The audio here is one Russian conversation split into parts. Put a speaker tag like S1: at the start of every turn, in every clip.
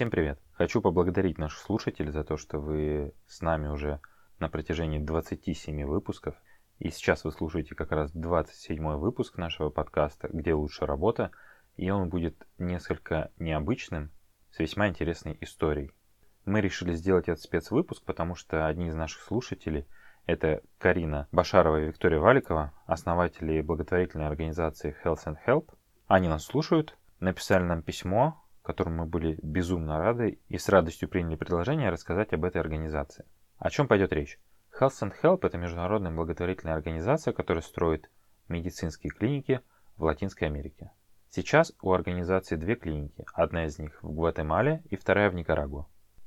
S1: Всем привет! Хочу поблагодарить наших слушателей за то, что вы с нами уже на протяжении 27 выпусков. И сейчас вы слушаете как раз 27 выпуск нашего подкаста «Где лучше работа», и он будет несколько необычным, с весьма интересной историей. Мы решили сделать этот спецвыпуск, потому что одни из наших слушателей – это Карина Башарова и Виктория Валикова, основатели благотворительной организации Health and Help. Они нас слушают, написали нам письмо, которому мы были безумно рады и с радостью приняли предложение рассказать об этой организации. О чем пойдет речь? Health and Help – это международная благотворительная организация, которая строит медицинские клиники в Латинской Америке. Сейчас у организации две клиники, одна из них в Гватемале и вторая в Никарагуа.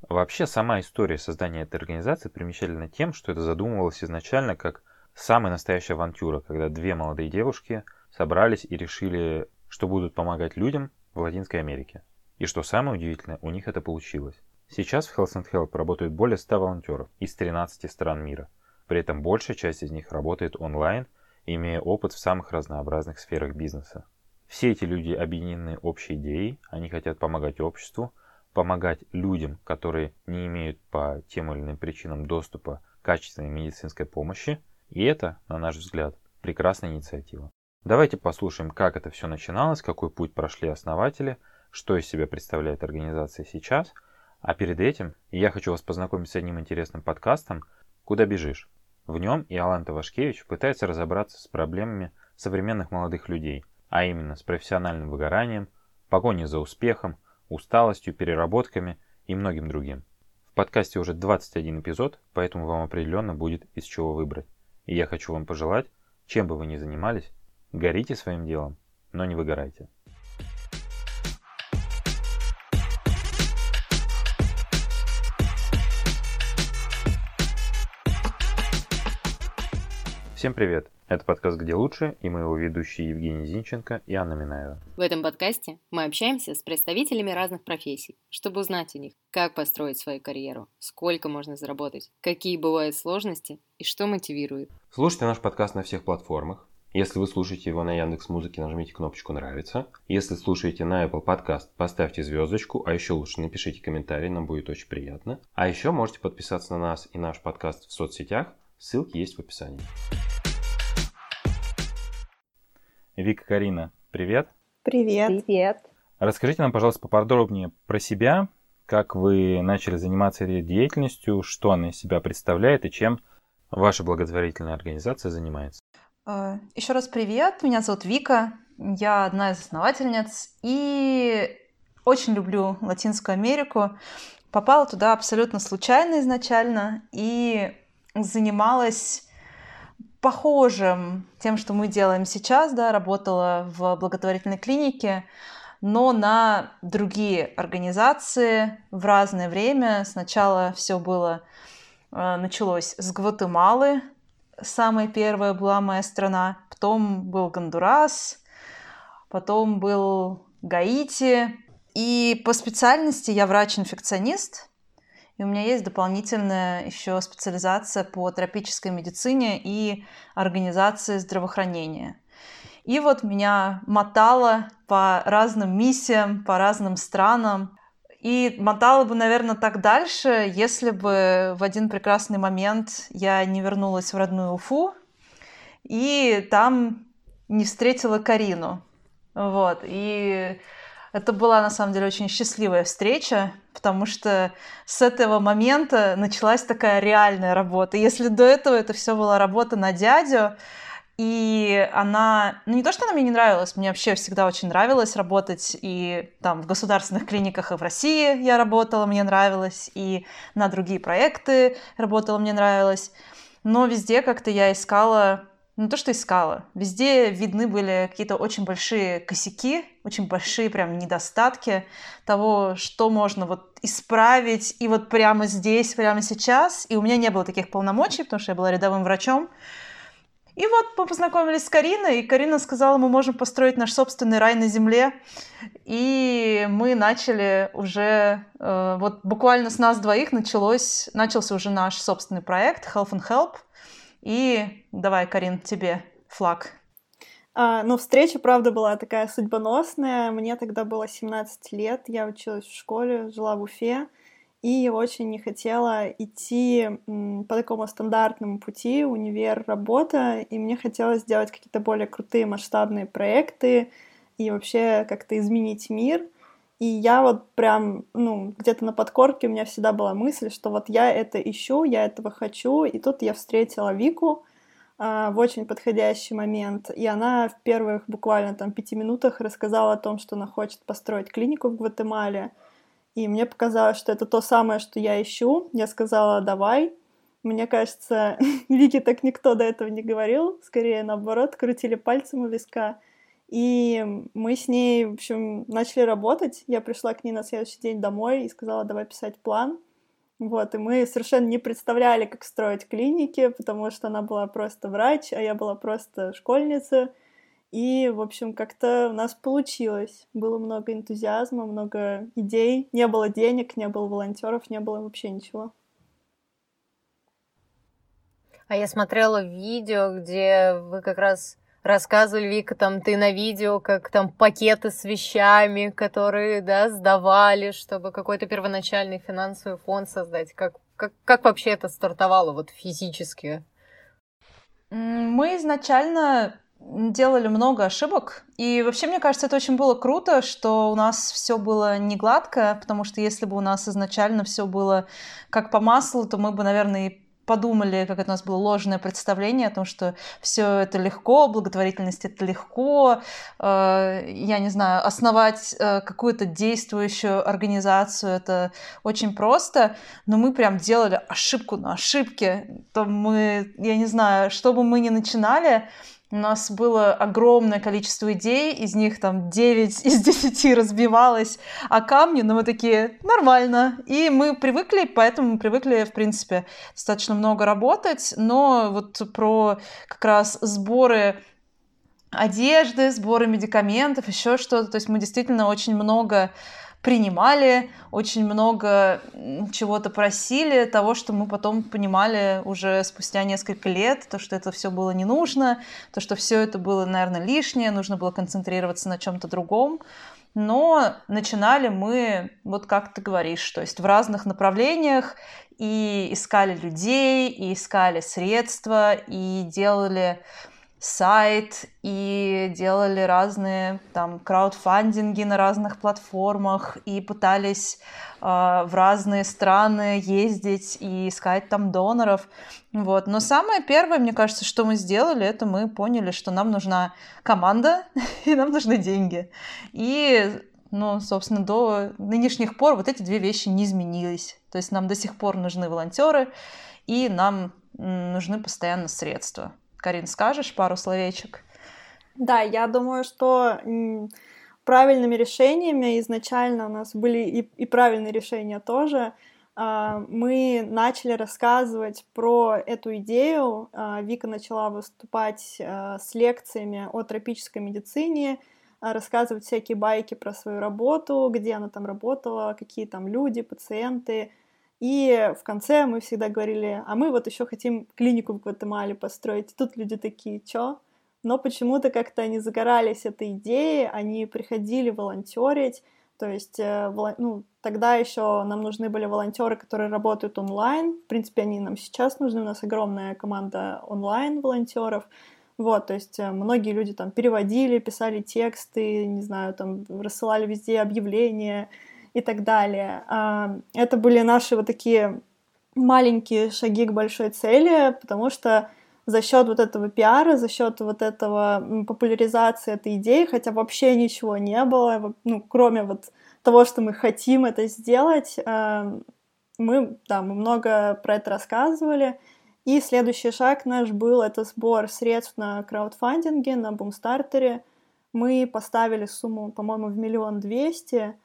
S1: Вообще, сама история создания этой организации примечательна тем, что это задумывалось изначально как самая настоящая авантюра, когда две молодые девушки собрались и решили, что будут помогать людям в Латинской Америке. И что самое удивительное, у них это получилось. Сейчас в Health and Help работают более 100 волонтеров из 13 стран мира. При этом большая часть из них работает онлайн, имея опыт в самых разнообразных сферах бизнеса. Все эти люди объединены общей идеей, они хотят помогать обществу, помогать людям, которые не имеют по тем или иным причинам доступа к качественной медицинской помощи. И это, на наш взгляд, прекрасная инициатива. Давайте послушаем, как это все начиналось, какой путь прошли основатели, что из себя представляет организация сейчас. А перед этим я хочу вас познакомить с одним интересным подкастом «Куда бежишь?». В нем Иоланта Вашкевич пытается разобраться с проблемами современных молодых людей, а именно с профессиональным выгоранием, погоней за успехом, усталостью, переработками и многим другим. В подкасте уже 21 эпизод, поэтому вам определенно будет из чего выбрать. И я хочу вам пожелать, чем бы вы ни занимались, горите своим делом, но не выгорайте. Всем привет! Это подкаст «Где лучше» и мы его ведущие Евгений Зинченко и Анна Минаева.
S2: В этом подкасте мы общаемся с представителями разных профессий, чтобы узнать у них, как построить свою карьеру, сколько можно заработать, какие бывают сложности и что мотивирует.
S1: Слушайте наш подкаст на всех платформах. Если вы слушаете его на Яндекс Музыке, нажмите кнопочку «Нравится». Если слушаете на Apple Podcast, поставьте звездочку, а еще лучше напишите комментарий, нам будет очень приятно. А еще можете подписаться на нас и наш подкаст в соцсетях, ссылки есть в описании. Вика Карина, привет.
S3: Привет.
S2: Привет.
S1: Расскажите нам, пожалуйста, поподробнее про себя, как вы начали заниматься этой деятельностью, что она из себя представляет и чем ваша благотворительная организация занимается.
S3: А, Еще раз привет, меня зовут Вика, я одна из основательниц и очень люблю Латинскую Америку. Попала туда абсолютно случайно изначально и занималась похожим тем, что мы делаем сейчас, да, работала в благотворительной клинике, но на другие организации в разное время. Сначала все было, э, началось с Гватемалы, самая первая была моя страна, потом был Гондурас, потом был Гаити. И по специальности я врач-инфекционист, и у меня есть дополнительная еще специализация по тропической медицине и организации здравоохранения. И вот меня мотало по разным миссиям, по разным странам. И мотало бы, наверное, так дальше, если бы в один прекрасный момент я не вернулась в родную Уфу и там не встретила Карину. Вот. И это была, на самом деле, очень счастливая встреча, потому что с этого момента началась такая реальная работа. Если до этого это все была работа на дядю, и она, ну не то, что она мне не нравилась, мне вообще всегда очень нравилось работать, и там в государственных клиниках и в России я работала, мне нравилось, и на другие проекты работала, мне нравилось. Но везде как-то я искала не то, что искала. Везде видны были какие-то очень большие косяки, очень большие прям недостатки того, что можно вот исправить и вот прямо здесь, прямо сейчас. И у меня не было таких полномочий, потому что я была рядовым врачом. И вот мы познакомились с Кариной, и Карина сказала, мы можем построить наш собственный рай на земле. И мы начали уже, э, вот буквально с нас двоих началось, начался уже наш собственный проект Health and Help – и давай, Карин, тебе флаг.
S4: А, но встреча, правда, была такая судьбоносная. Мне тогда было 17 лет, я училась в школе, жила в Уфе, и очень не хотела идти по такому стандартному пути, универ, работа, и мне хотелось сделать какие-то более крутые масштабные проекты и вообще как-то изменить мир. И я вот прям, ну, где-то на подкорке у меня всегда была мысль, что вот я это ищу, я этого хочу, и тут я встретила Вику, а, в очень подходящий момент. И она в первых буквально там пяти минутах рассказала о том, что она хочет построить клинику в Гватемале. И мне показалось, что это то самое, что я ищу. Я сказала, давай. Мне кажется, Вики так никто до этого не говорил. Скорее, наоборот, крутили пальцем у виска. И мы с ней, в общем, начали работать. Я пришла к ней на следующий день домой и сказала, давай писать план. Вот, и мы совершенно не представляли, как строить клиники, потому что она была просто врач, а я была просто школьница. И, в общем, как-то у нас получилось. Было много энтузиазма, много идей. Не было денег, не было волонтеров, не было вообще ничего.
S2: А я смотрела видео, где вы как раз рассказывали, Вика, там ты на видео, как там пакеты с вещами, которые, да, сдавали, чтобы какой-то первоначальный финансовый фонд создать. Как, как, как вообще это стартовало вот физически?
S3: Мы изначально делали много ошибок. И вообще, мне кажется, это очень было круто, что у нас все было не гладко, потому что если бы у нас изначально все было как по маслу, то мы бы, наверное, и подумали, как это у нас было ложное представление о том, что все это легко, благотворительность это легко, э, я не знаю, основать э, какую-то действующую организацию это очень просто, но мы прям делали ошибку на ошибке, то мы, я не знаю, что бы мы ни начинали, у нас было огромное количество идей, из них там 9 из 10 разбивалось о камни, но мы такие, нормально. И мы привыкли, поэтому мы привыкли, в принципе, достаточно много работать, но вот про как раз сборы одежды, сборы медикаментов, еще что-то, то есть мы действительно очень много принимали, очень много чего-то просили, того, что мы потом понимали уже спустя несколько лет, то, что это все было не нужно, то, что все это было, наверное, лишнее, нужно было концентрироваться на чем-то другом. Но начинали мы, вот как ты говоришь, то есть в разных направлениях, и искали людей, и искали средства, и делали сайт и делали разные там краудфандинги на разных платформах и пытались э, в разные страны ездить и искать там доноров. Вот. Но самое первое, мне кажется, что мы сделали, это мы поняли, что нам нужна команда и нам нужны деньги. И ну, собственно, до нынешних пор вот эти две вещи не изменились. То есть нам до сих пор нужны волонтеры, и нам нужны постоянно средства. Карин, скажешь пару словечек?
S4: Да, я думаю, что правильными решениями изначально у нас были и, и правильные решения тоже. А, мы начали рассказывать про эту идею. А, Вика начала выступать а, с лекциями о тропической медицине, рассказывать всякие байки про свою работу, где она там работала, какие там люди, пациенты, и в конце мы всегда говорили, а мы вот еще хотим клинику в Гватемале построить. тут люди такие, чё? Но почему-то как-то они загорались этой идеей, они приходили волонтерить, то есть, э, ну, тогда еще нам нужны были волонтеры, которые работают онлайн. В принципе, они нам сейчас нужны. У нас огромная команда онлайн волонтеров. Вот, то есть э, многие люди там переводили, писали тексты, не знаю, там рассылали везде объявления, и так далее. А, это были наши вот такие маленькие шаги к большой цели, потому что за счет вот этого пиара, за счет вот этого популяризации этой идеи, хотя вообще ничего не было, ну, кроме вот того, что мы хотим это сделать, а, мы, да, мы много про это рассказывали. И следующий шаг наш был это сбор средств на краудфандинге, на бумстартере. Мы поставили сумму, по-моему, в миллион двести.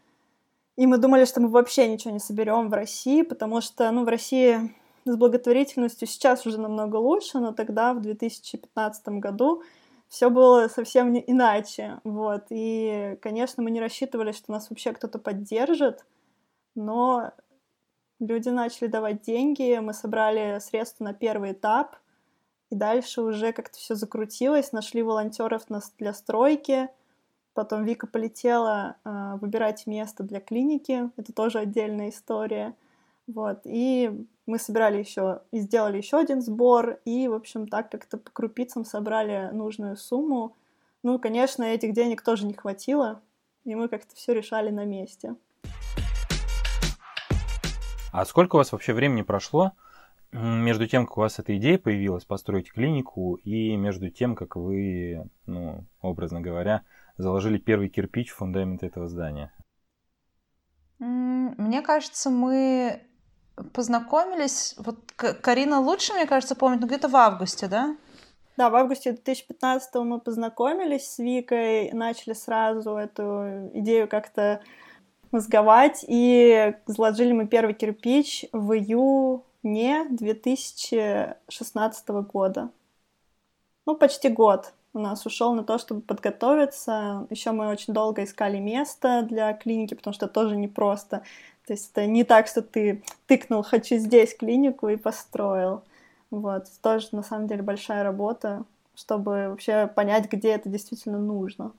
S4: И мы думали, что мы вообще ничего не соберем в России, потому что, ну, в России с благотворительностью сейчас уже намного лучше, но тогда, в 2015 году, все было совсем не иначе, вот, и, конечно, мы не рассчитывали, что нас вообще кто-то поддержит, но люди начали давать деньги, мы собрали средства на первый этап, И дальше уже как-то все закрутилось, нашли волонтеров для стройки, потом Вика полетела э, выбирать место для клиники, это тоже отдельная история. Вот, и мы собирали еще и сделали еще один сбор, и, в общем, так как-то по крупицам собрали нужную сумму. Ну, конечно, этих денег тоже не хватило, и мы как-то все решали на месте.
S1: А сколько у вас вообще времени прошло между тем, как у вас эта идея появилась построить клинику, и между тем, как вы, ну, образно говоря, заложили первый кирпич в фундамент этого здания?
S3: Мне кажется, мы познакомились, вот Карина лучше, мне кажется, помнит, но где-то в августе, да?
S4: Да, в августе 2015 мы познакомились с Викой, начали сразу эту идею как-то мозговать, и заложили мы первый кирпич в июне 2016 года. Ну, почти год у нас ушел на то, чтобы подготовиться. Еще мы очень долго искали место для клиники, потому что тоже непросто. То есть это не так, что ты тыкнул «хочу здесь клинику» и построил. Вот. Тоже, на самом деле, большая работа, чтобы вообще понять, где это действительно нужно.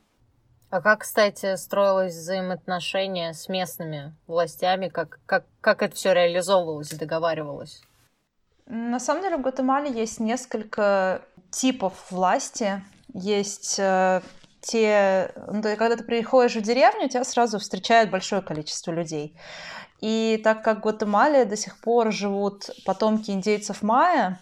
S2: А как, кстати, строилось взаимоотношение с местными властями? Как, как, как это все реализовывалось, договаривалось?
S3: На самом деле в Гватемале есть несколько типов власти. Есть э, те, ну, когда ты приходишь в деревню, тебя сразу встречает большое количество людей. И так как в Гватемале до сих пор живут потомки индейцев майя,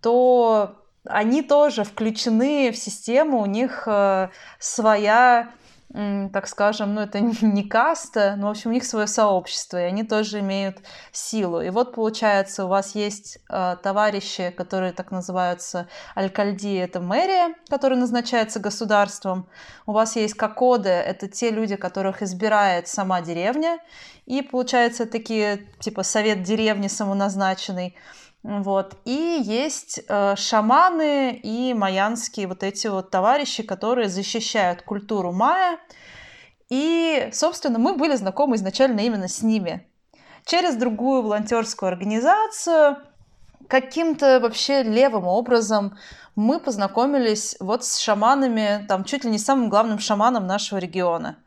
S3: то они тоже включены в систему, у них э, своя так скажем, ну это не каста, но в общем у них свое сообщество, и они тоже имеют силу. И вот получается, у вас есть э, товарищи, которые так называются алькальди, это мэрия, которая назначается государством. У вас есть кокоды, это те люди, которых избирает сама деревня. И получается такие, типа совет деревни самоназначенный. Вот. И есть э, шаманы и майянские вот эти вот товарищи, которые защищают культуру майя. И, собственно, мы были знакомы изначально именно с ними. Через другую волонтерскую организацию, каким-то вообще левым образом мы познакомились вот с шаманами, там чуть ли не самым главным шаманом нашего региона.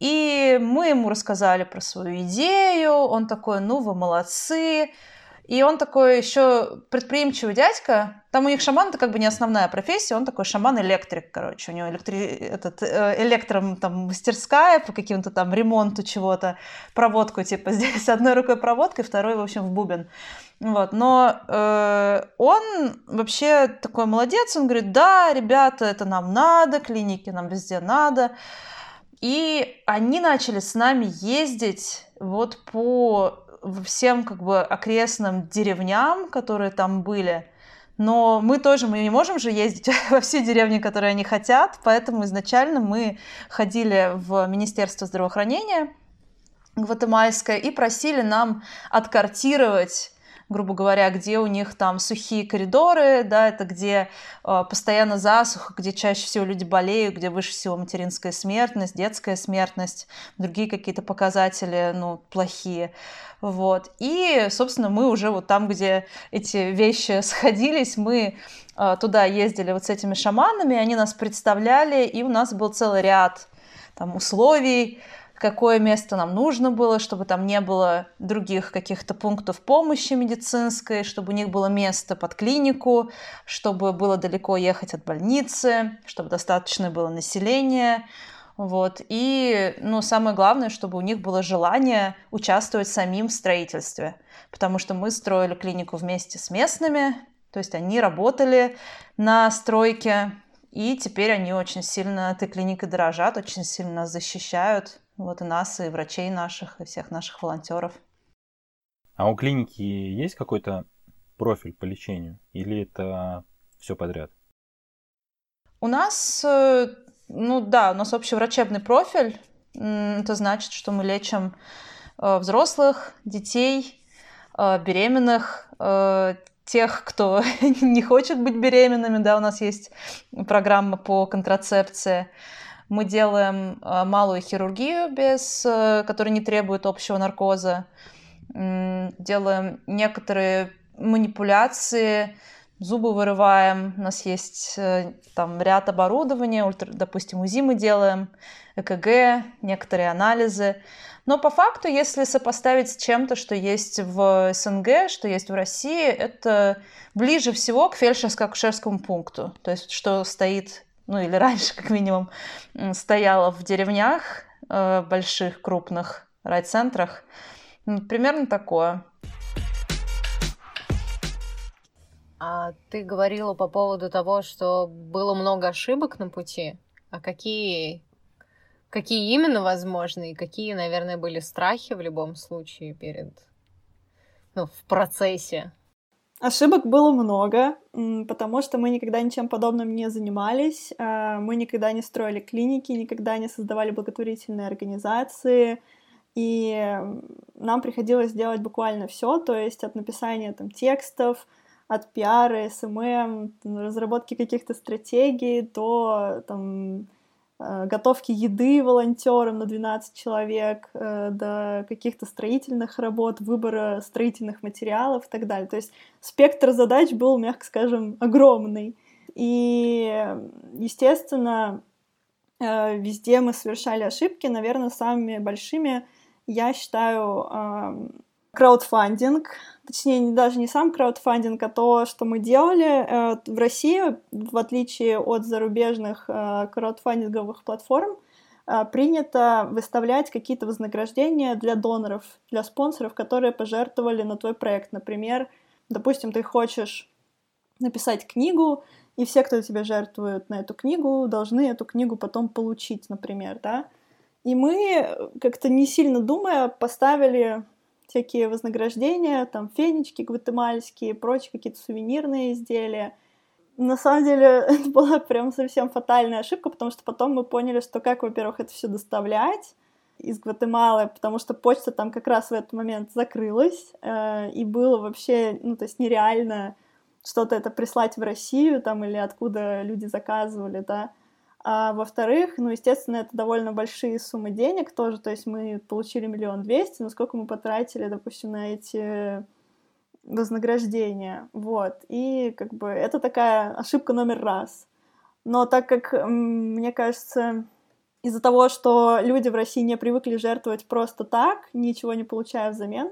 S3: И мы ему рассказали про свою идею, он такой, ну вы молодцы, и он такой еще предприимчивый дядька. Там у них шаман это как бы не основная профессия, он такой шаман-электрик, короче. У него электри... этот, э, электром там мастерская по каким-то там ремонту чего-то, проводку типа здесь одной рукой проводкой, второй, в общем, в бубен. Вот. Но э, он вообще такой молодец, он говорит, да, ребята, это нам надо, клиники нам везде надо. И они начали с нами ездить вот по всем как бы окрестным деревням, которые там были. Но мы тоже, мы не можем же ездить во все деревни, которые они хотят, поэтому изначально мы ходили в Министерство здравоохранения гватемальское и просили нам откартировать грубо говоря, где у них там сухие коридоры, да, это где э, постоянно засуха, где чаще всего люди болеют, где выше всего материнская смертность, детская смертность, другие какие-то показатели, ну, плохие. Вот. И, собственно, мы уже вот там, где эти вещи сходились, мы э, туда ездили вот с этими шаманами, они нас представляли, и у нас был целый ряд там условий, какое место нам нужно было, чтобы там не было других каких-то пунктов помощи медицинской, чтобы у них было место под клинику, чтобы было далеко ехать от больницы, чтобы достаточно было населения. Вот. И ну, самое главное, чтобы у них было желание участвовать самим в строительстве. Потому что мы строили клинику вместе с местными, то есть они работали на стройке, и теперь они очень сильно этой клиникой дорожат, очень сильно защищают. Вот и нас, и врачей наших, и всех наших волонтеров.
S1: А у клиники есть какой-то профиль по лечению? Или это все подряд?
S3: У нас, э, ну да, у нас общий врачебный профиль. Это значит, что мы лечим э, взрослых, детей, э, беременных, тех, кто не хочет быть беременными, да, у нас есть программа по контрацепции. Мы делаем э, малую хирургию, без, э, которая не требует общего наркоза. Делаем некоторые манипуляции, зубы вырываем, у нас есть э, там ряд оборудования, ультра, допустим, УЗИ мы делаем, ЭКГ, некоторые анализы. Но по факту, если сопоставить с чем-то, что есть в СНГ, что есть в России, это ближе всего к фельдшерско-акушерскому пункту. То есть, что стоит, ну или раньше, как минимум, стояло в деревнях э, больших, крупных райцентрах. Примерно такое.
S2: А ты говорила по поводу того, что было много ошибок на пути. А какие, какие именно возможны и какие, наверное, были страхи в любом случае перед, ну, в процессе?
S4: Ошибок было много, потому что мы никогда ничем подобным не занимались, а, мы никогда не строили клиники, никогда не создавали благотворительные организации, и нам приходилось делать буквально все, то есть от написания там текстов, от пиара, SMM, разработки каких-то стратегий до там, готовки еды волонтерам на 12 человек, э, до каких-то строительных работ, выбора строительных материалов и так далее. То есть спектр задач был, мягко скажем, огромный. И, естественно, э, везде мы совершали ошибки. Наверное, самыми большими я считаю краудфандинг, точнее, даже не сам краудфандинг, а то, что мы делали э, в России, в отличие от зарубежных э, краудфандинговых платформ, э, принято выставлять какие-то вознаграждения для доноров, для спонсоров, которые пожертвовали на твой проект. Например, допустим, ты хочешь написать книгу, и все, кто тебе жертвует на эту книгу, должны эту книгу потом получить, например, да. И мы, как-то не сильно думая, поставили всякие вознаграждения, там фенечки гватемальские, прочие какие-то сувенирные изделия. На самом деле это была прям совсем фатальная ошибка, потому что потом мы поняли, что как, во-первых, это все доставлять из Гватемалы, потому что почта там как раз в этот момент закрылась, э, и было вообще, ну, то есть нереально что-то это прислать в Россию там или откуда люди заказывали, да. А во-вторых, ну, естественно, это довольно большие суммы денег тоже, то есть мы получили миллион двести, но сколько мы потратили, допустим, на эти вознаграждения, вот, и как бы это такая ошибка номер раз. Но так как, мне кажется, из-за того, что люди в России не привыкли жертвовать просто так, ничего не получая взамен,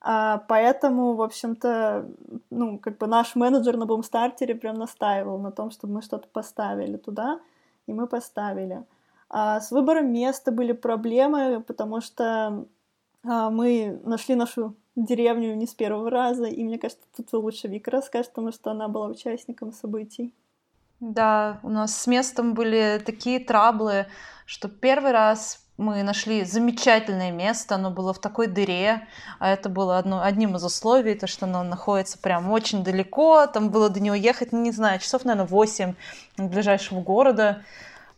S4: а, поэтому, в общем-то, ну, как бы наш менеджер на бумстартере прям настаивал на том, чтобы мы что-то поставили туда, и мы поставили. А с выбором места были проблемы, потому что а, мы нашли нашу деревню не с первого раза, и мне кажется, тут лучше Вика расскажет, потому что она была участником событий.
S3: Да, у нас с местом были такие траблы, что первый раз мы нашли замечательное место, оно было в такой дыре, а это было одно, одним из условий, то, что оно находится прям очень далеко, там было до него ехать, ну, не знаю, часов, наверное, 8 от ближайшего города,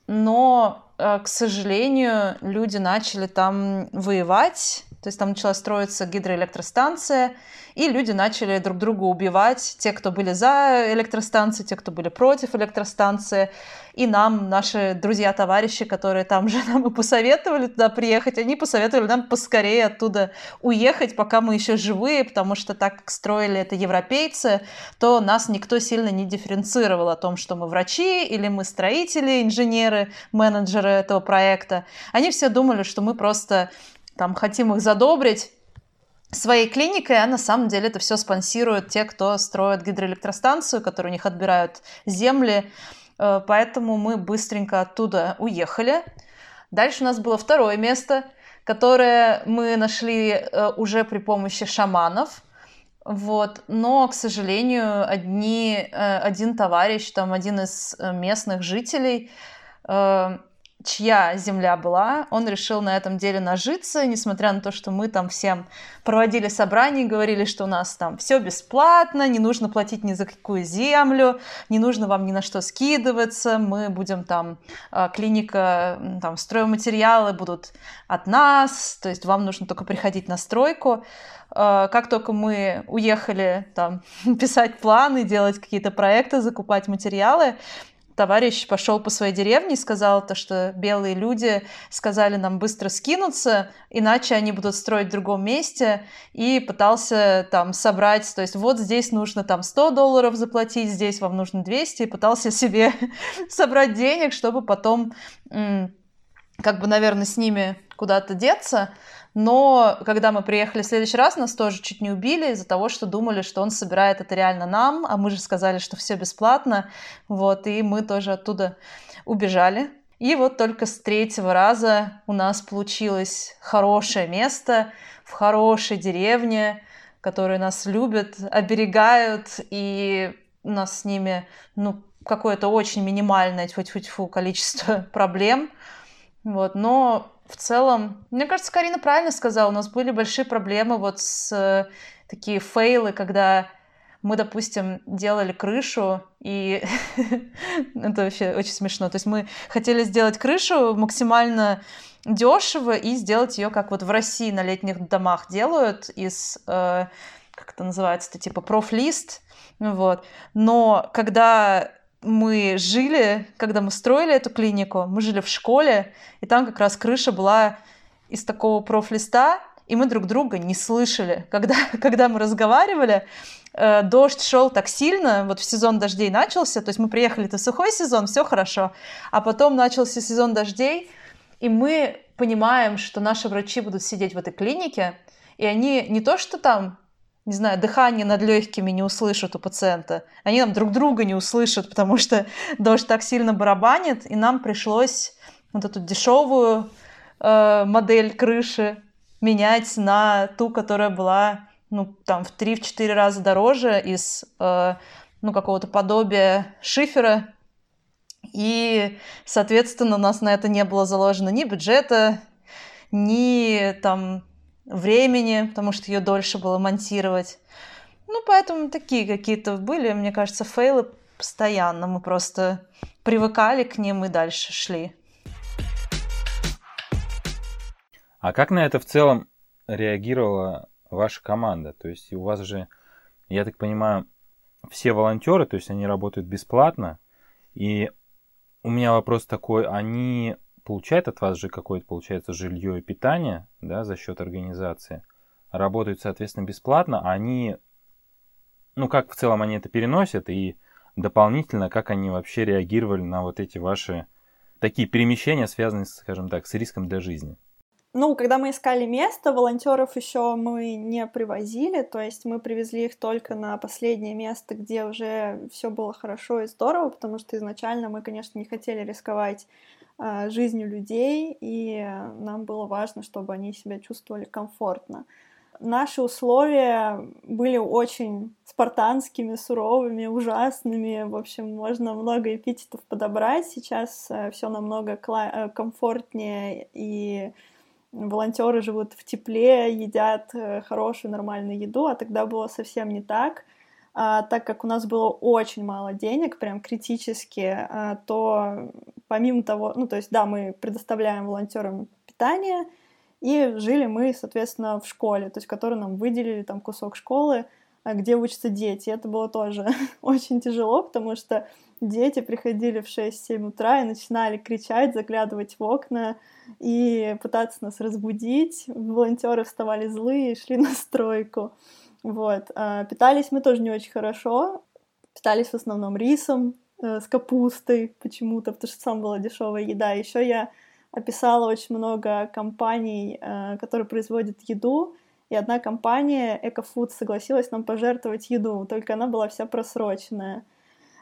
S3: но, э, к сожалению, люди начали там воевать, то есть там начала строиться гидроэлектростанция, и люди начали друг друга убивать, те, кто были за электростанцией, те, кто были против электростанции. И нам, наши друзья-товарищи, которые там же нам и посоветовали туда приехать, они посоветовали нам поскорее оттуда уехать, пока мы еще живые, потому что так как строили это европейцы, то нас никто сильно не дифференцировал о том, что мы врачи или мы строители, инженеры, менеджеры этого проекта. Они все думали, что мы просто там хотим их задобрить, своей клиникой, а на самом деле это все спонсируют те, кто строит гидроэлектростанцию, которые у них отбирают земли. Э, поэтому мы быстренько оттуда уехали. Дальше у нас было второе место, которое мы нашли э, уже при помощи шаманов. Вот. Но, к сожалению, одни, э, один товарищ, там один из местных жителей чья земля была, он решил на этом деле нажиться, несмотря на то, что мы там всем проводили собрания и говорили, что у нас там все бесплатно, не нужно платить ни за какую землю, не нужно вам ни на что скидываться, мы будем там, а, клиника, там, стройматериалы будут от нас, то есть вам нужно только приходить на стройку. А, как только мы уехали там писать планы, делать какие-то проекты, закупать материалы, товарищ пошел по своей деревне и сказал то, что белые люди сказали нам быстро скинуться, иначе они будут строить в другом месте, и пытался там собрать, то есть вот здесь нужно там 100 долларов заплатить, здесь вам нужно 200, и пытался себе собрать денег, чтобы потом как бы, наверное, с ними куда-то деться, но когда мы приехали в следующий раз, нас тоже чуть не убили из-за того, что думали, что он собирает это реально нам, а мы же сказали, что все бесплатно, вот, и мы тоже оттуда убежали. И вот только с третьего раза у нас получилось хорошее место в хорошей деревне, которые нас любят, оберегают, и у нас с ними, ну, какое-то очень минимальное тьфу-тьфу-тьфу количество проблем. Вот, но в целом, мне кажется, Карина правильно сказала, у нас были большие проблемы вот с э, такие фейлы, когда мы, допустим, делали крышу, и это вообще очень смешно. То есть мы хотели сделать крышу максимально дешево и сделать ее, как вот в России на летних домах делают, из, э, как это называется, -то, типа профлист, вот. Но когда мы жили, когда мы строили эту клинику, мы жили в школе, и там как раз крыша была из такого профлиста, и мы друг друга не слышали. Когда, когда мы разговаривали, э, дождь шел так сильно, вот в сезон дождей начался, то есть мы приехали, это сухой сезон, все хорошо, а потом начался сезон дождей, и мы понимаем, что наши врачи будут сидеть в этой клинике, и они не то, что там не знаю, дыхание над легкими не услышат у пациента. Они там друг друга не услышат, потому что дождь так сильно барабанит, и нам пришлось вот эту дешевую э, модель крыши менять на ту, которая была ну, там, в 3-4 раза дороже из э, ну, какого-то подобия шифера. И, соответственно, у нас на это не было заложено ни бюджета, ни там времени, потому что ее дольше было монтировать. Ну, поэтому такие какие-то были, мне кажется, фейлы постоянно. Мы просто привыкали к ним и дальше шли.
S1: А как на это в целом реагировала ваша команда? То есть у вас же, я так понимаю, все волонтеры, то есть они работают бесплатно. И у меня вопрос такой, они получает от вас же какое-то, получается, жилье и питание, да, за счет организации, работают, соответственно, бесплатно, а они, ну, как в целом они это переносят, и дополнительно, как они вообще реагировали на вот эти ваши такие перемещения, связанные, скажем так, с риском для жизни?
S4: Ну, когда мы искали место, волонтеров еще мы не привозили, то есть мы привезли их только на последнее место, где уже все было хорошо и здорово, потому что изначально мы, конечно, не хотели рисковать жизнью людей, и нам было важно, чтобы они себя чувствовали комфортно. Наши условия были очень спартанскими, суровыми, ужасными. В общем, можно много эпитетов подобрать. Сейчас э, все намного э, комфортнее, и волонтеры живут в тепле, едят э, хорошую, нормальную еду, а тогда было совсем не так а, так как у нас было очень мало денег, прям критически, а, то помимо того, ну, то есть, да, мы предоставляем волонтерам питание, и жили мы, соответственно, в школе, то есть, которую нам выделили, там, кусок школы, а, где учатся дети. Это было тоже очень тяжело, потому что дети приходили в 6-7 утра и начинали кричать, заглядывать в окна и пытаться нас разбудить. Волонтеры вставали злые и шли на стройку. Вот. А питались мы тоже не очень хорошо. Питались в основном рисом э, с капустой почему-то, потому что там была дешевая еда. Еще я описала очень много компаний, э, которые производят еду, и одна компания, EcoFood, согласилась нам пожертвовать еду, только она была вся просроченная.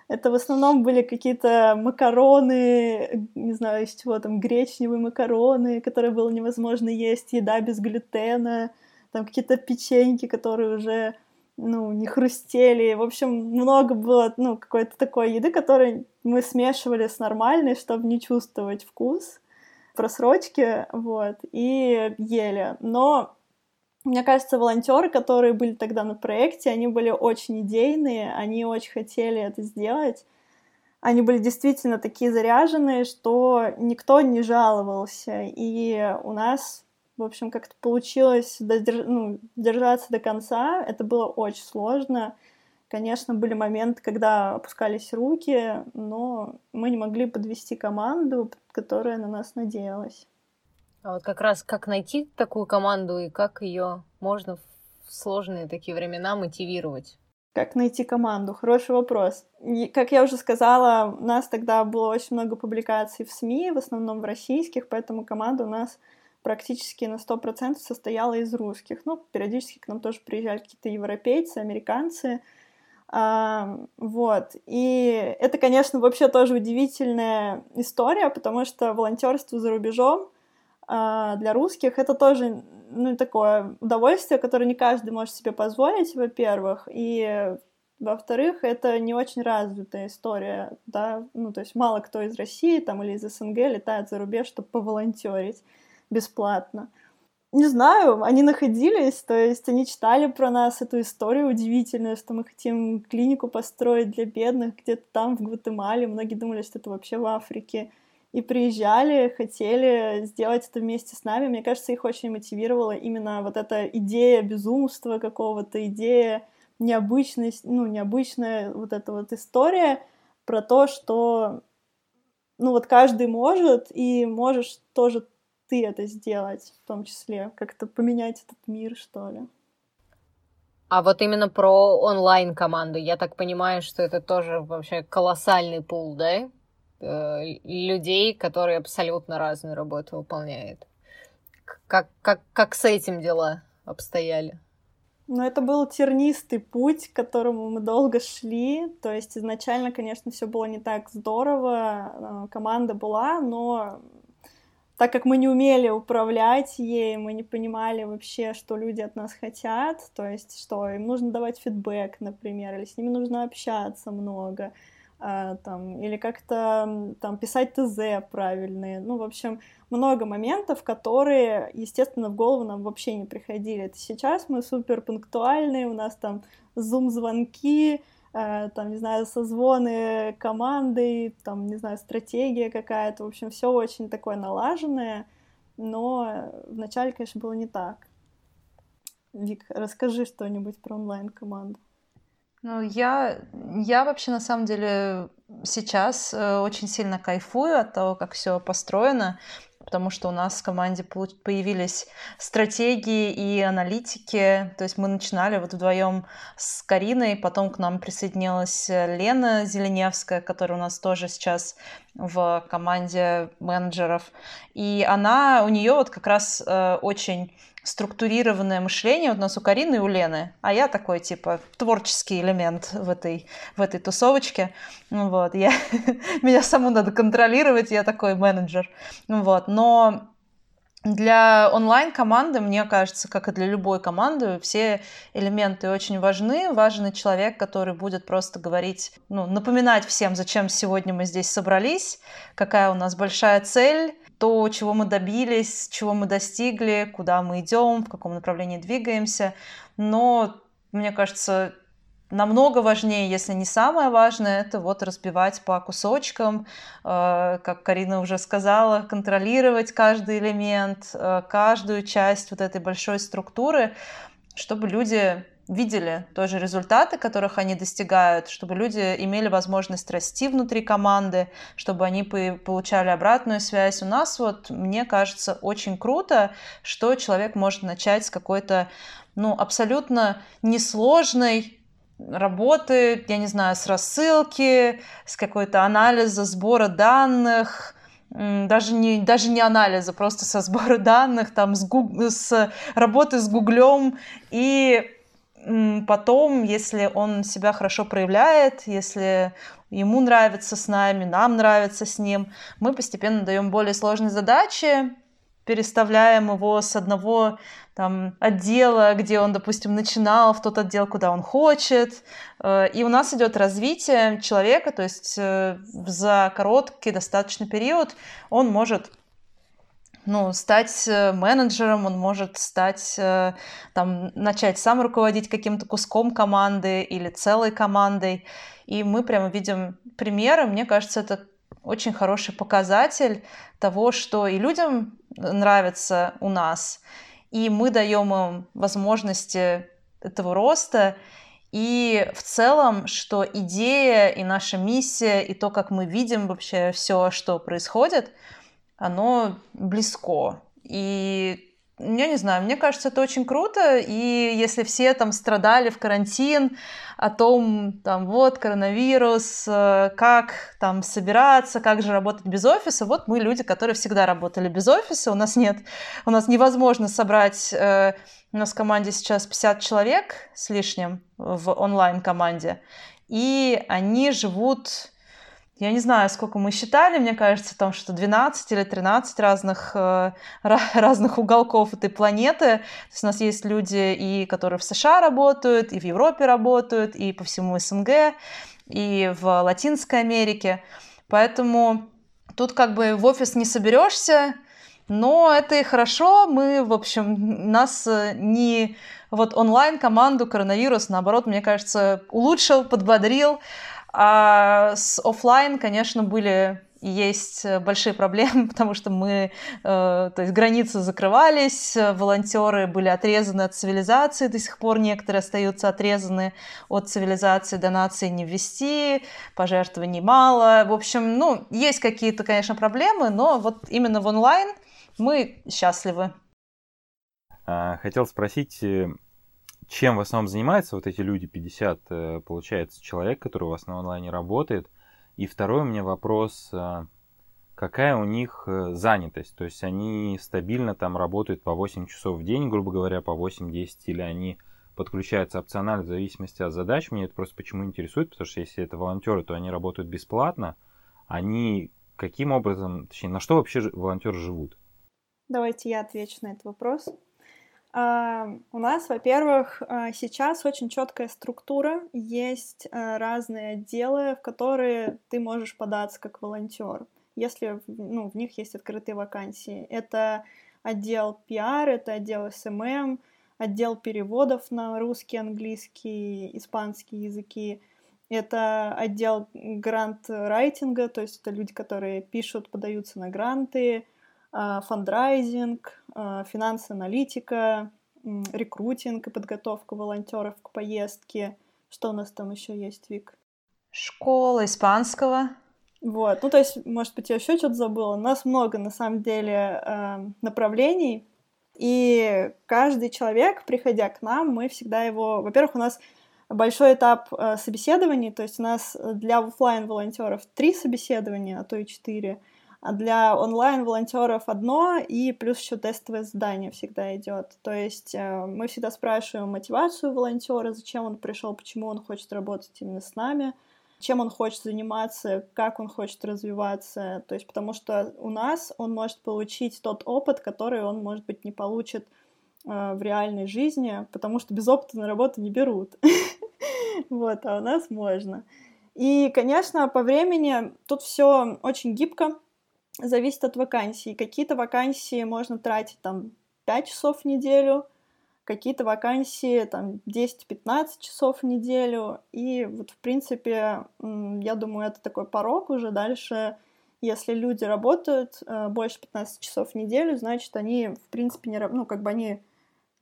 S4: Это в основном были какие-то макароны, не знаю из чего там, гречневые макароны, которые было невозможно есть, еда без глютена, там какие-то печеньки, которые уже, ну, не хрустели. В общем, много было, ну, какой-то такой еды, которую мы смешивали с нормальной, чтобы не чувствовать вкус просрочки, вот, и ели. Но мне кажется, волонтеры, которые были тогда на проекте, они были очень идейные, они очень хотели это сделать. Они были действительно такие заряженные, что никто не жаловался. И у нас в общем, как-то получилось додерж... ну, держаться до конца. Это было очень сложно. Конечно, были моменты, когда опускались руки, но мы не могли подвести команду, которая на нас надеялась.
S2: А вот как раз как найти такую команду и как ее можно в сложные такие времена мотивировать?
S4: Как найти команду? Хороший вопрос. И, как я уже сказала, у нас тогда было очень много публикаций в СМИ, в основном в российских, поэтому команда у нас практически на 100% состояла из русских. Ну, периодически к нам тоже приезжали какие-то европейцы, американцы. А, вот. И это, конечно, вообще тоже удивительная история, потому что волонтерство за рубежом а, для русских это тоже ну, такое удовольствие, которое не каждый может себе позволить, во-первых, и во-вторых, это не очень развитая история, да, ну, то есть мало кто из России там или из СНГ летает за рубеж, чтобы поволонтерить бесплатно. Не знаю, они находились, то есть они читали про нас эту историю удивительную, что мы хотим клинику построить для бедных где-то там, в Гватемале. Многие думали, что это вообще в Африке и приезжали, хотели сделать это вместе с нами. Мне кажется, их очень мотивировала именно вот эта идея безумства какого-то, идея необычность, ну, необычная вот эта вот история про то, что, ну, вот каждый может, и можешь тоже ты это сделать, в том числе, как-то поменять этот мир, что ли.
S2: А вот именно про онлайн-команду, я так понимаю, что это тоже вообще колоссальный пул, да? Э, людей, которые абсолютно разную работу выполняют. Как, как, как с этим дела обстояли?
S4: Ну, это был тернистый путь, к которому мы долго шли. То есть изначально, конечно, все было не так здорово. Э, команда была, но так как мы не умели управлять ей, мы не понимали вообще, что люди от нас хотят, то есть что им нужно давать фидбэк, например, или с ними нужно общаться много, а, там, или как-то там писать ТЗ правильные. Ну, в общем, много моментов, которые, естественно, в голову нам вообще не приходили. Это сейчас мы супер пунктуальные, у нас там зум-звонки, там, не знаю, созвоны команды, там, не знаю, стратегия какая-то. В общем, все очень такое налаженное, но вначале, конечно, было не так. Вик, расскажи что-нибудь про онлайн-команду.
S3: Ну, я, я вообще на самом деле сейчас э, очень сильно кайфую от того, как все построено, потому что у нас в команде появились стратегии и аналитики. То есть мы начинали вот вдвоем с Кариной, потом к нам присоединилась Лена Зеленевская, которая у нас тоже сейчас в команде менеджеров. И она, у нее вот как раз э, очень структурированное мышление у нас у Карины и у Лены, а я такой, типа, творческий элемент в этой, в этой тусовочке. Ну вот, я, меня саму надо контролировать, я такой менеджер. Ну вот, но для онлайн-команды, мне кажется, как и для любой команды, все элементы очень важны. Важен человек, который будет просто говорить, ну, напоминать всем, зачем сегодня мы здесь собрались, какая у нас большая цель, то, чего мы добились, чего мы достигли, куда мы идем, в каком направлении двигаемся. Но, мне кажется, намного важнее, если не самое важное, это вот разбивать по кусочкам, э, как Карина уже сказала, контролировать каждый элемент, э, каждую часть вот этой большой структуры, чтобы люди видели тоже результаты, которых они достигают, чтобы люди имели возможность расти внутри команды, чтобы они получали обратную связь. У нас вот, мне кажется, очень круто, что человек может начать с какой-то, ну, абсолютно несложной работы, я не знаю, с рассылки, с какой-то анализа, сбора данных, даже не, даже не анализа, просто со сбора данных, там, с, гуг... с работы с Гуглем и потом, если он себя хорошо проявляет, если ему нравится с нами, нам нравится с ним, мы постепенно даем более сложные задачи, переставляем его с одного там, отдела, где он, допустим, начинал, в тот отдел, куда он хочет. Э, и у нас идет развитие человека, то есть э, за короткий достаточный период он может ну, стать э, менеджером, он может стать, э, там, начать сам руководить каким-то куском команды или целой командой. И мы прямо видим примеры. Мне кажется, это очень хороший показатель того, что и людям нравится у нас, и мы даем им возможности этого роста, И в целом, что идея и наша миссия, и то, как мы видим вообще все, что происходит, оно близко. И я не знаю, мне кажется, это очень круто, и если все там страдали в карантин о том, там, вот, коронавирус, э, как там собираться, как же работать без офиса, вот мы люди, которые всегда работали без офиса, у нас нет, у нас невозможно собрать, э, у нас в команде сейчас 50 человек с лишним в онлайн-команде, и они живут я не знаю, сколько мы считали, мне кажется, там что 12 или 13 разных, э, разных уголков этой планеты. То есть у нас есть люди, и которые в США работают, и в Европе работают, и по всему СНГ, и в Латинской Америке. Поэтому тут как бы в офис не соберешься, но это и хорошо. Мы, в общем, нас э, не вот онлайн команду коронавирус, наоборот, мне кажется, улучшил, подбодрил. А с офлайн, конечно, были есть большие проблемы, потому что мы, э, то есть границы закрывались, волонтеры были отрезаны от цивилизации, до сих пор некоторые остаются отрезаны от цивилизации, донации не ввести, пожертвований мало. В общем, ну, есть какие-то, конечно, проблемы, но вот именно в онлайн мы счастливы.
S1: А, хотел спросить, э, чем в основном занимаются вот эти люди, 50, э, получается, человек, который у вас на онлайне работает. И второй у меня вопрос, э, какая у них э, занятость? То есть они стабильно там работают по 8 часов в день, грубо говоря, по 8-10, или они подключаются опционально в зависимости от задач. Меня это просто почему интересует, потому что если это волонтеры, то они работают бесплатно. Они каким образом, точнее, на что вообще волонтеры живут?
S4: Давайте я отвечу на этот вопрос. У нас, во-первых, а, сейчас очень четкая структура, есть а, разные отделы, в которые ты можешь податься как волонтер, если ну, в них есть открытые вакансии. Это отдел пиар, это отдел SMM, отдел переводов на русский, английский, испанский языки. Это отдел грант-райтинга, то есть это люди, которые пишут, подаются на гранты, фандрайзинг, а, финанс-аналитика, рекрутинг и подготовка волонтеров к поездке. Что у нас там еще есть, Вик?
S3: Школа испанского.
S4: Вот, ну то есть, может быть, я еще что-то забыла. У нас много, на самом деле, а, направлений, и каждый человек, приходя к нам, мы всегда его... Во-первых, у нас большой этап собеседований, то есть у нас для офлайн волонтеров три собеседования, а то и четыре — а для онлайн-волонтеров одно, и плюс еще тестовое задание всегда идет. То есть э, мы всегда спрашиваем мотивацию волонтера, зачем он пришел, почему он хочет работать именно с нами, чем он хочет заниматься, как он хочет развиваться. То есть потому что у нас он может получить тот опыт, который он, может быть, не получит э, в реальной жизни, потому что без опыта на работу не берут. Вот, а у нас можно. И, конечно, по времени тут все очень гибко, зависит от вакансии. Какие-то вакансии можно тратить там 5 часов в неделю, какие-то вакансии там 10-15 часов в неделю. И вот, в принципе, я думаю, это такой порог уже. Дальше, если люди работают э, больше 15 часов в неделю, значит, они, в принципе, не, ну, как бы они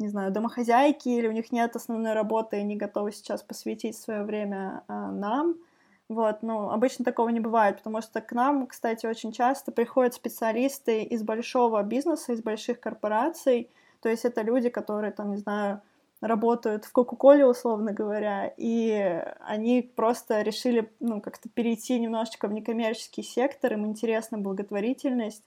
S4: не знаю, домохозяйки, или у них нет основной работы, и они готовы сейчас посвятить свое время э, нам, вот, ну, обычно такого не бывает, потому что к нам, кстати, очень часто приходят специалисты из большого бизнеса, из больших корпораций, то есть это люди, которые, там, не знаю, работают в Кока-Коле, условно говоря, и они просто решили, ну, как-то перейти немножечко в некоммерческий сектор, им интересна благотворительность,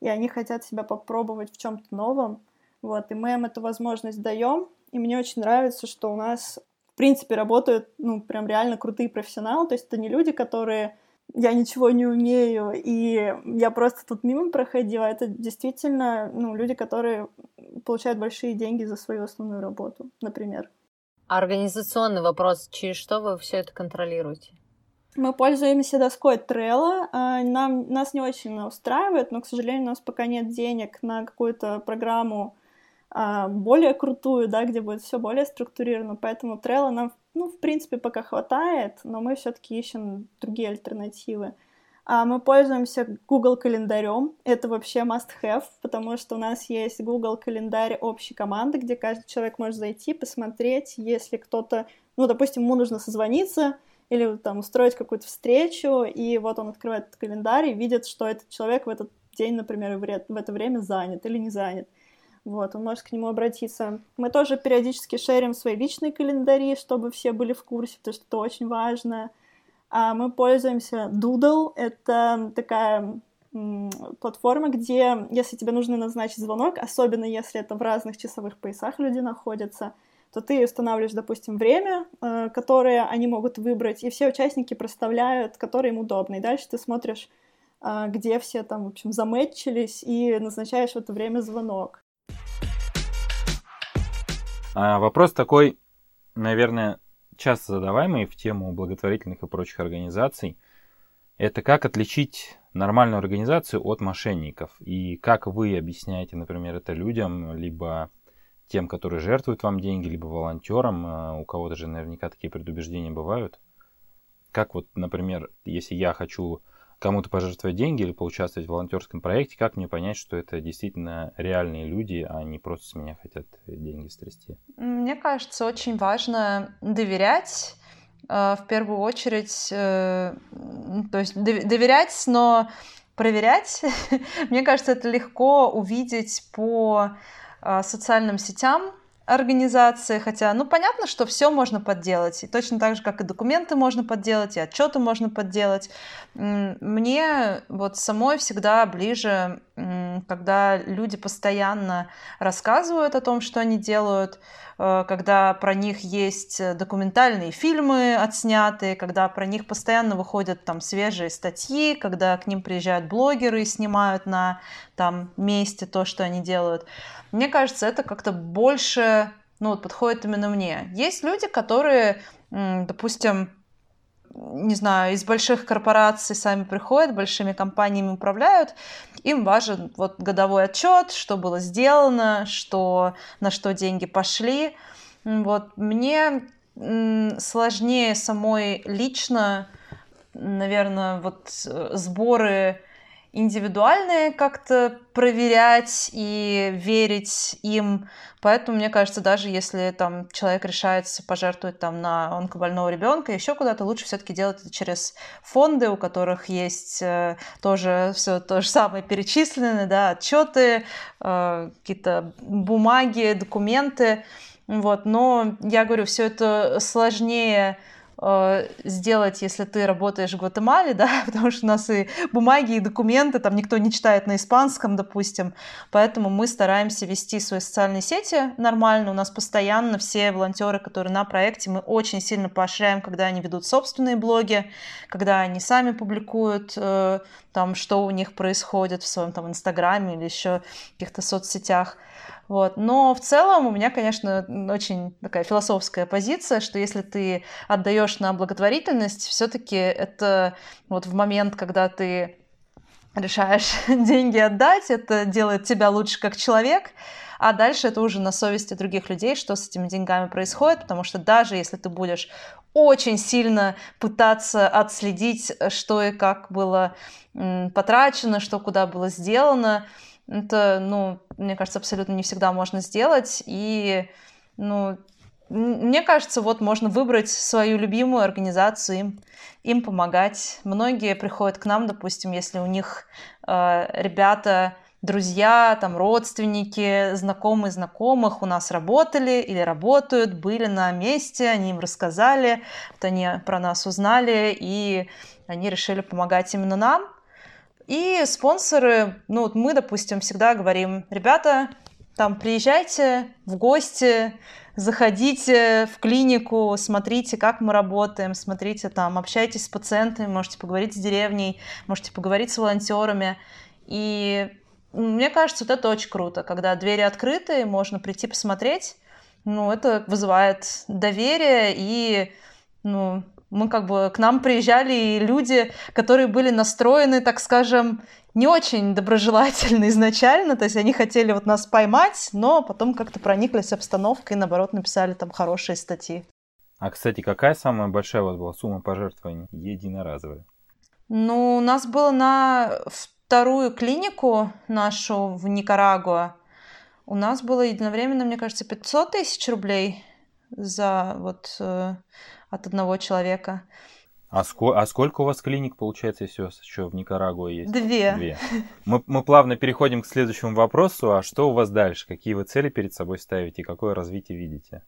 S4: и они хотят себя попробовать в чем-то новом, вот, и мы им эту возможность даем, и мне очень нравится, что у нас в принципе, работают, ну, прям реально крутые профессионалы, то есть это не люди, которые я ничего не умею, и я просто тут мимо проходила. Это действительно ну, люди, которые получают большие деньги за свою основную работу, например.
S2: Организационный вопрос. Через что вы все это контролируете?
S4: Мы пользуемся доской Trello. А, нам, нас не очень устраивает, но, к сожалению, у нас пока нет денег на какую-то программу а, более крутую, да, где будет все более структурировано. Поэтому Trello нам, ну, в принципе, пока хватает, но мы все-таки ищем другие альтернативы. А мы пользуемся Google календарем. Это вообще must-have, потому что у нас есть Google календарь общей команды, где каждый человек может зайти, посмотреть, если кто-то, ну, допустим, ему нужно созвониться или там устроить какую-то встречу, и вот он открывает этот календарь и видит, что этот человек в этот день, например, в это время занят или не занят. Вот, он может к нему обратиться. Мы тоже периодически шерим свои личные календари, чтобы все были в курсе, потому что это очень важно. А мы пользуемся Doodle. Это такая платформа, где, если тебе нужно назначить звонок, особенно если это в разных часовых поясах люди находятся, то ты устанавливаешь, допустим, время, э, которое они могут выбрать, и все участники проставляют, которое им удобно. И дальше ты смотришь, э, где все там, в общем, замэтчились, и назначаешь в это время звонок.
S1: А, вопрос такой, наверное, часто задаваемый в тему благотворительных и прочих организаций. Это как отличить нормальную организацию от мошенников? И как вы объясняете, например, это людям, либо тем, которые жертвуют вам деньги, либо волонтерам, а, у кого-то же наверняка такие предубеждения бывают. Как вот, например, если я хочу кому-то пожертвовать деньги или поучаствовать в волонтерском проекте, как мне понять, что это действительно реальные люди, а не просто с меня хотят деньги стрясти?
S3: Мне кажется, очень важно доверять э, в первую очередь, э, то есть доверять, но проверять. Мне кажется, это легко увидеть по э, социальным сетям, организации, хотя, ну, понятно, что все можно подделать, и точно так же, как и документы можно подделать, и отчеты можно подделать. Мне вот самой всегда ближе, когда люди постоянно рассказывают о том, что они делают, э, когда про них есть документальные фильмы отснятые, когда про них постоянно выходят там свежие статьи, когда к ним приезжают блогеры и снимают на там месте то, что они делают. Мне кажется, это как-то больше ну, вот подходит именно мне. Есть люди, которые, допустим, не знаю, из больших корпораций сами приходят, большими компаниями управляют, им важен вот годовой отчет, что было сделано, что, на что деньги пошли. Вот мне сложнее самой лично, наверное, вот э, сборы индивидуальные как-то проверять и верить им. Поэтому, мне кажется, даже если там человек решается пожертвовать там на онкобольного ребенка, еще куда-то лучше все-таки делать это через фонды, у которых есть э, тоже все то же самое перечислены, да, отчеты, э, какие-то бумаги, документы. Вот, но я говорю, все это сложнее сделать, если ты работаешь в Гватемале, да, потому что у нас и бумаги, и документы, там никто не читает на испанском, допустим, поэтому мы стараемся вести свои социальные сети нормально, у нас постоянно все волонтеры, которые на проекте, мы очень сильно поощряем, когда они ведут собственные блоги, когда они сами публикуют э, там, что у них происходит в своем там инстаграме или еще каких-то соцсетях, вот. Но в целом у меня, конечно, очень такая философская позиция, что если ты отдаешь на благотворительность, все-таки это вот в момент, когда ты решаешь деньги отдать, это делает тебя лучше как человек, а дальше это уже на совести других людей, что с этими деньгами происходит, потому что даже если ты будешь очень сильно пытаться отследить, что и как было потрачено, что куда было сделано, это, ну, мне кажется, абсолютно не всегда можно сделать. И, ну, мне кажется, вот можно выбрать свою любимую организацию, им, им помогать. Многие приходят к нам, допустим, если у них э, ребята, друзья, там, родственники, знакомые знакомых у нас работали или работают, были на месте, они им рассказали, вот они про нас узнали, и они решили помогать именно нам. И спонсоры, ну вот мы, допустим, всегда говорим, ребята, там приезжайте в гости, заходите в клинику, смотрите, как мы работаем, смотрите там, общайтесь с пациентами, можете поговорить с деревней, можете поговорить с волонтерами. И мне кажется, вот это очень круто, когда двери открыты, можно прийти посмотреть. Ну, это вызывает доверие и, ну, мы как бы к нам приезжали люди, которые были настроены, так скажем, не очень доброжелательно изначально, то есть они хотели вот нас поймать, но потом как-то прониклись обстановкой и, наоборот, написали там хорошие статьи.
S1: А, кстати, какая самая большая у вас была сумма пожертвований единоразовая?
S3: Ну, у нас было на вторую клинику нашу в Никарагуа. У нас было единовременно, мне кажется, 500 тысяч рублей за вот э, от одного человека.
S1: А, ско- а сколько у вас клиник, получается, если у вас еще в Никарагуа есть?
S3: Две.
S1: Две. Мы, мы плавно переходим к следующему вопросу. А что у вас дальше? Какие вы цели перед собой ставите? Какое развитие видите?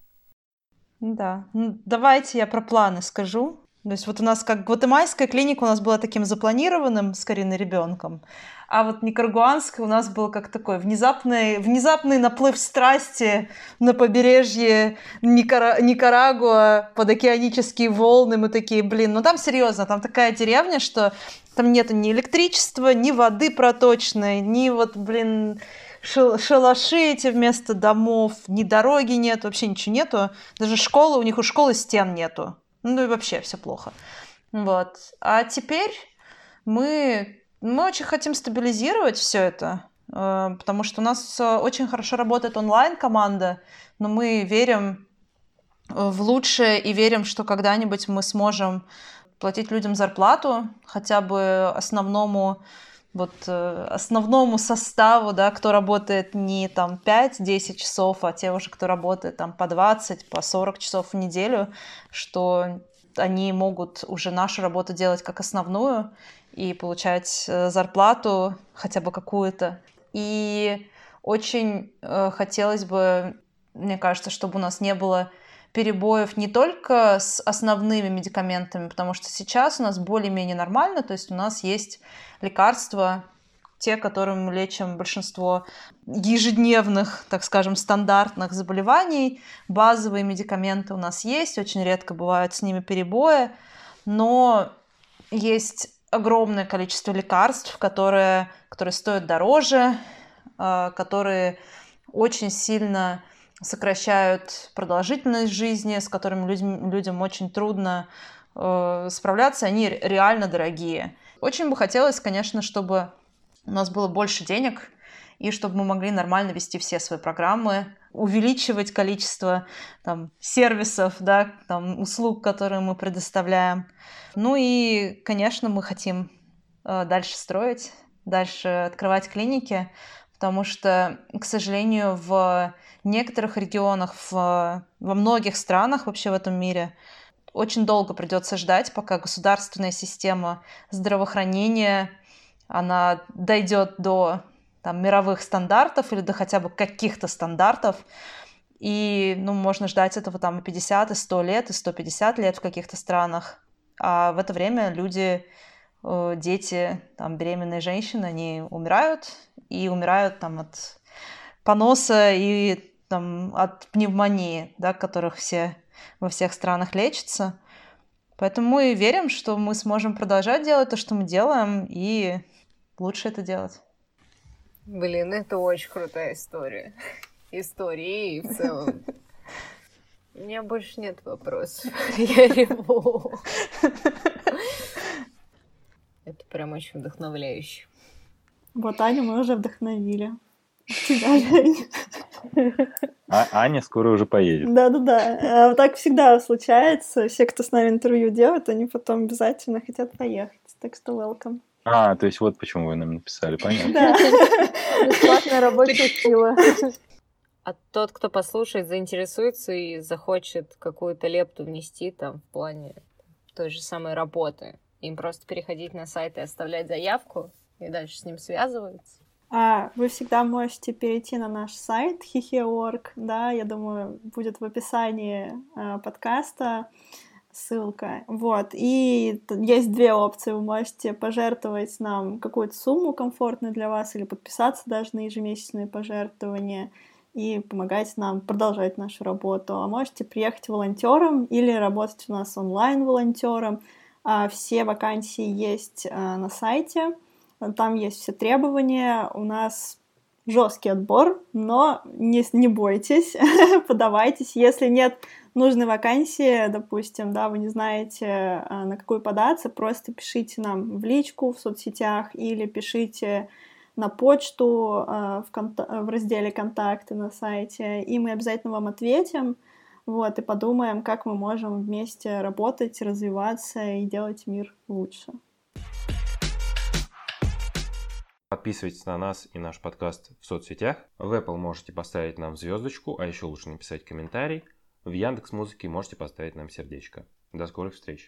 S3: Да. Ну, давайте я про планы скажу. То есть вот у нас как гватемальская клиника у нас была таким запланированным с Кариной ребенком, а вот никарагуанская у нас был как такой внезапный, внезапный наплыв страсти на побережье Никара... Никарагуа под океанические волны. Мы такие, блин, ну там серьезно, там такая деревня, что там нету ни электричества, ни воды проточной, ни вот, блин, шалаши эти вместо домов, ни дороги нет, вообще ничего нету. Даже школы, у них у школы стен нету. Ну и вообще все плохо. Вот. А теперь мы, мы очень хотим стабилизировать все это, э, потому что у нас э, очень хорошо работает онлайн-команда, но мы верим в лучшее и верим, что когда-нибудь мы сможем платить людям зарплату, хотя бы основному вот э, основному составу, да, кто работает не там 5-10 часов, а те уже, кто работает там по 20, по 40 часов в неделю, что они могут уже нашу работу делать как основную и получать э, зарплату хотя бы какую-то. И очень э, хотелось бы, мне кажется, чтобы у нас не было перебоев не только с основными медикаментами, потому что сейчас у нас более-менее нормально, то есть у нас есть лекарства, те, которыми мы лечим большинство ежедневных, так скажем, стандартных заболеваний. Базовые медикаменты у нас есть, очень редко бывают с ними перебои, но есть огромное количество лекарств, которые, которые стоят дороже, а, которые очень сильно сокращают продолжительность жизни, с которыми людям, людям очень трудно э, справляться, они реально дорогие. Очень бы хотелось, конечно, чтобы у нас было больше денег, и чтобы мы могли нормально вести все свои программы, увеличивать количество там, сервисов, да, там, услуг, которые мы предоставляем. Ну и, конечно, мы хотим э, дальше строить, дальше открывать клиники, потому что, к сожалению, в некоторых регионах, в, во многих странах вообще в этом мире очень долго придется ждать, пока государственная система здравоохранения она дойдет до там, мировых стандартов или до хотя бы каких-то стандартов. И, ну, можно ждать этого там и 50, и 100 лет, и 150 лет в каких-то странах. А в это время люди, дети, там, беременные женщины, они умирают, и умирают там от поноса и там, от пневмонии, да, которых все во всех странах лечатся. Поэтому мы верим, что мы сможем продолжать делать то, что мы делаем, и лучше это делать.
S2: Блин, это очень крутая история. Истории в целом. У меня больше нет вопросов. Я реву. Это прям очень вдохновляюще.
S4: Вот Аню мы уже вдохновили.
S1: А Аня скоро уже поедет.
S4: Да-да-да. А так всегда случается. Все, кто с нами интервью делает, они потом обязательно хотят поехать. Так что welcome.
S1: А, то есть вот почему вы нам написали, понятно.
S4: Да. Бесплатная рабочая сила.
S2: А тот, кто послушает, заинтересуется и захочет какую-то лепту внести там в плане той же самой работы, им просто переходить на сайт и оставлять заявку, и дальше с ним связываться.
S4: А, вы всегда можете перейти на наш сайт hihi.org, да, я думаю, будет в описании э, подкаста ссылка. Вот, и есть две опции. Вы можете пожертвовать нам какую-то сумму комфортную для вас или подписаться даже на ежемесячные пожертвования и помогать нам продолжать нашу работу. А можете приехать волонтером или работать у нас онлайн волонтером. А все вакансии есть а, на сайте. Там есть все требования, у нас жесткий отбор, но не, не бойтесь, подавайтесь. Если нет нужной вакансии, допустим, да, вы не знаете, а, на какую податься, просто пишите нам в личку в соцсетях или пишите на почту в, кон- в разделе «Контакты» на сайте, и мы обязательно вам ответим, вот, и подумаем, как мы можем вместе работать, развиваться и делать мир лучше.
S1: Подписывайтесь на нас и наш подкаст в соцсетях. В Apple можете поставить нам звездочку, а еще лучше написать комментарий. В Яндекс Музыке можете поставить нам сердечко. До скорых встреч!